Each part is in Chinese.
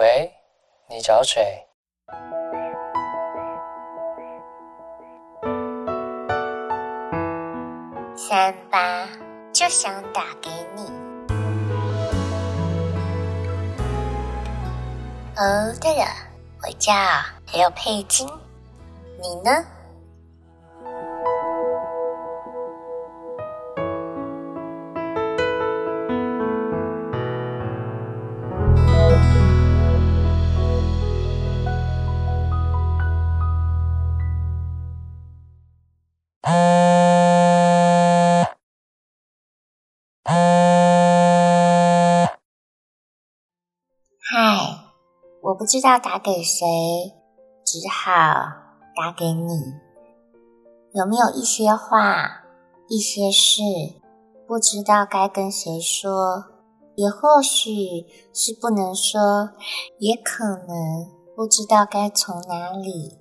喂，你找谁？三八就想打给你。哦，对了，我叫刘佩金，你呢？嗨，我不知道打给谁，只好打给你。有没有一些话、一些事，不知道该跟谁说？也或许是不能说，也可能不知道该从哪里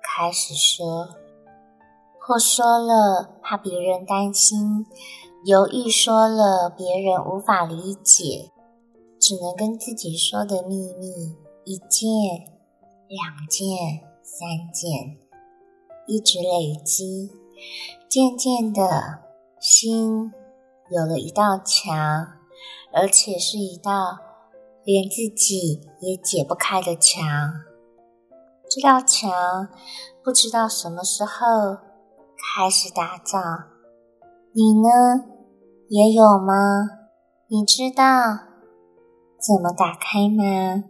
开始说，或说了怕别人担心，犹豫说了别人无法理解。只能跟自己说的秘密，一件、两件、三件，一直累积，渐渐的，心有了一道墙，而且是一道连自己也解不开的墙。这道墙不知道什么时候开始打造，你呢？也有吗？你知道？怎么打开呢？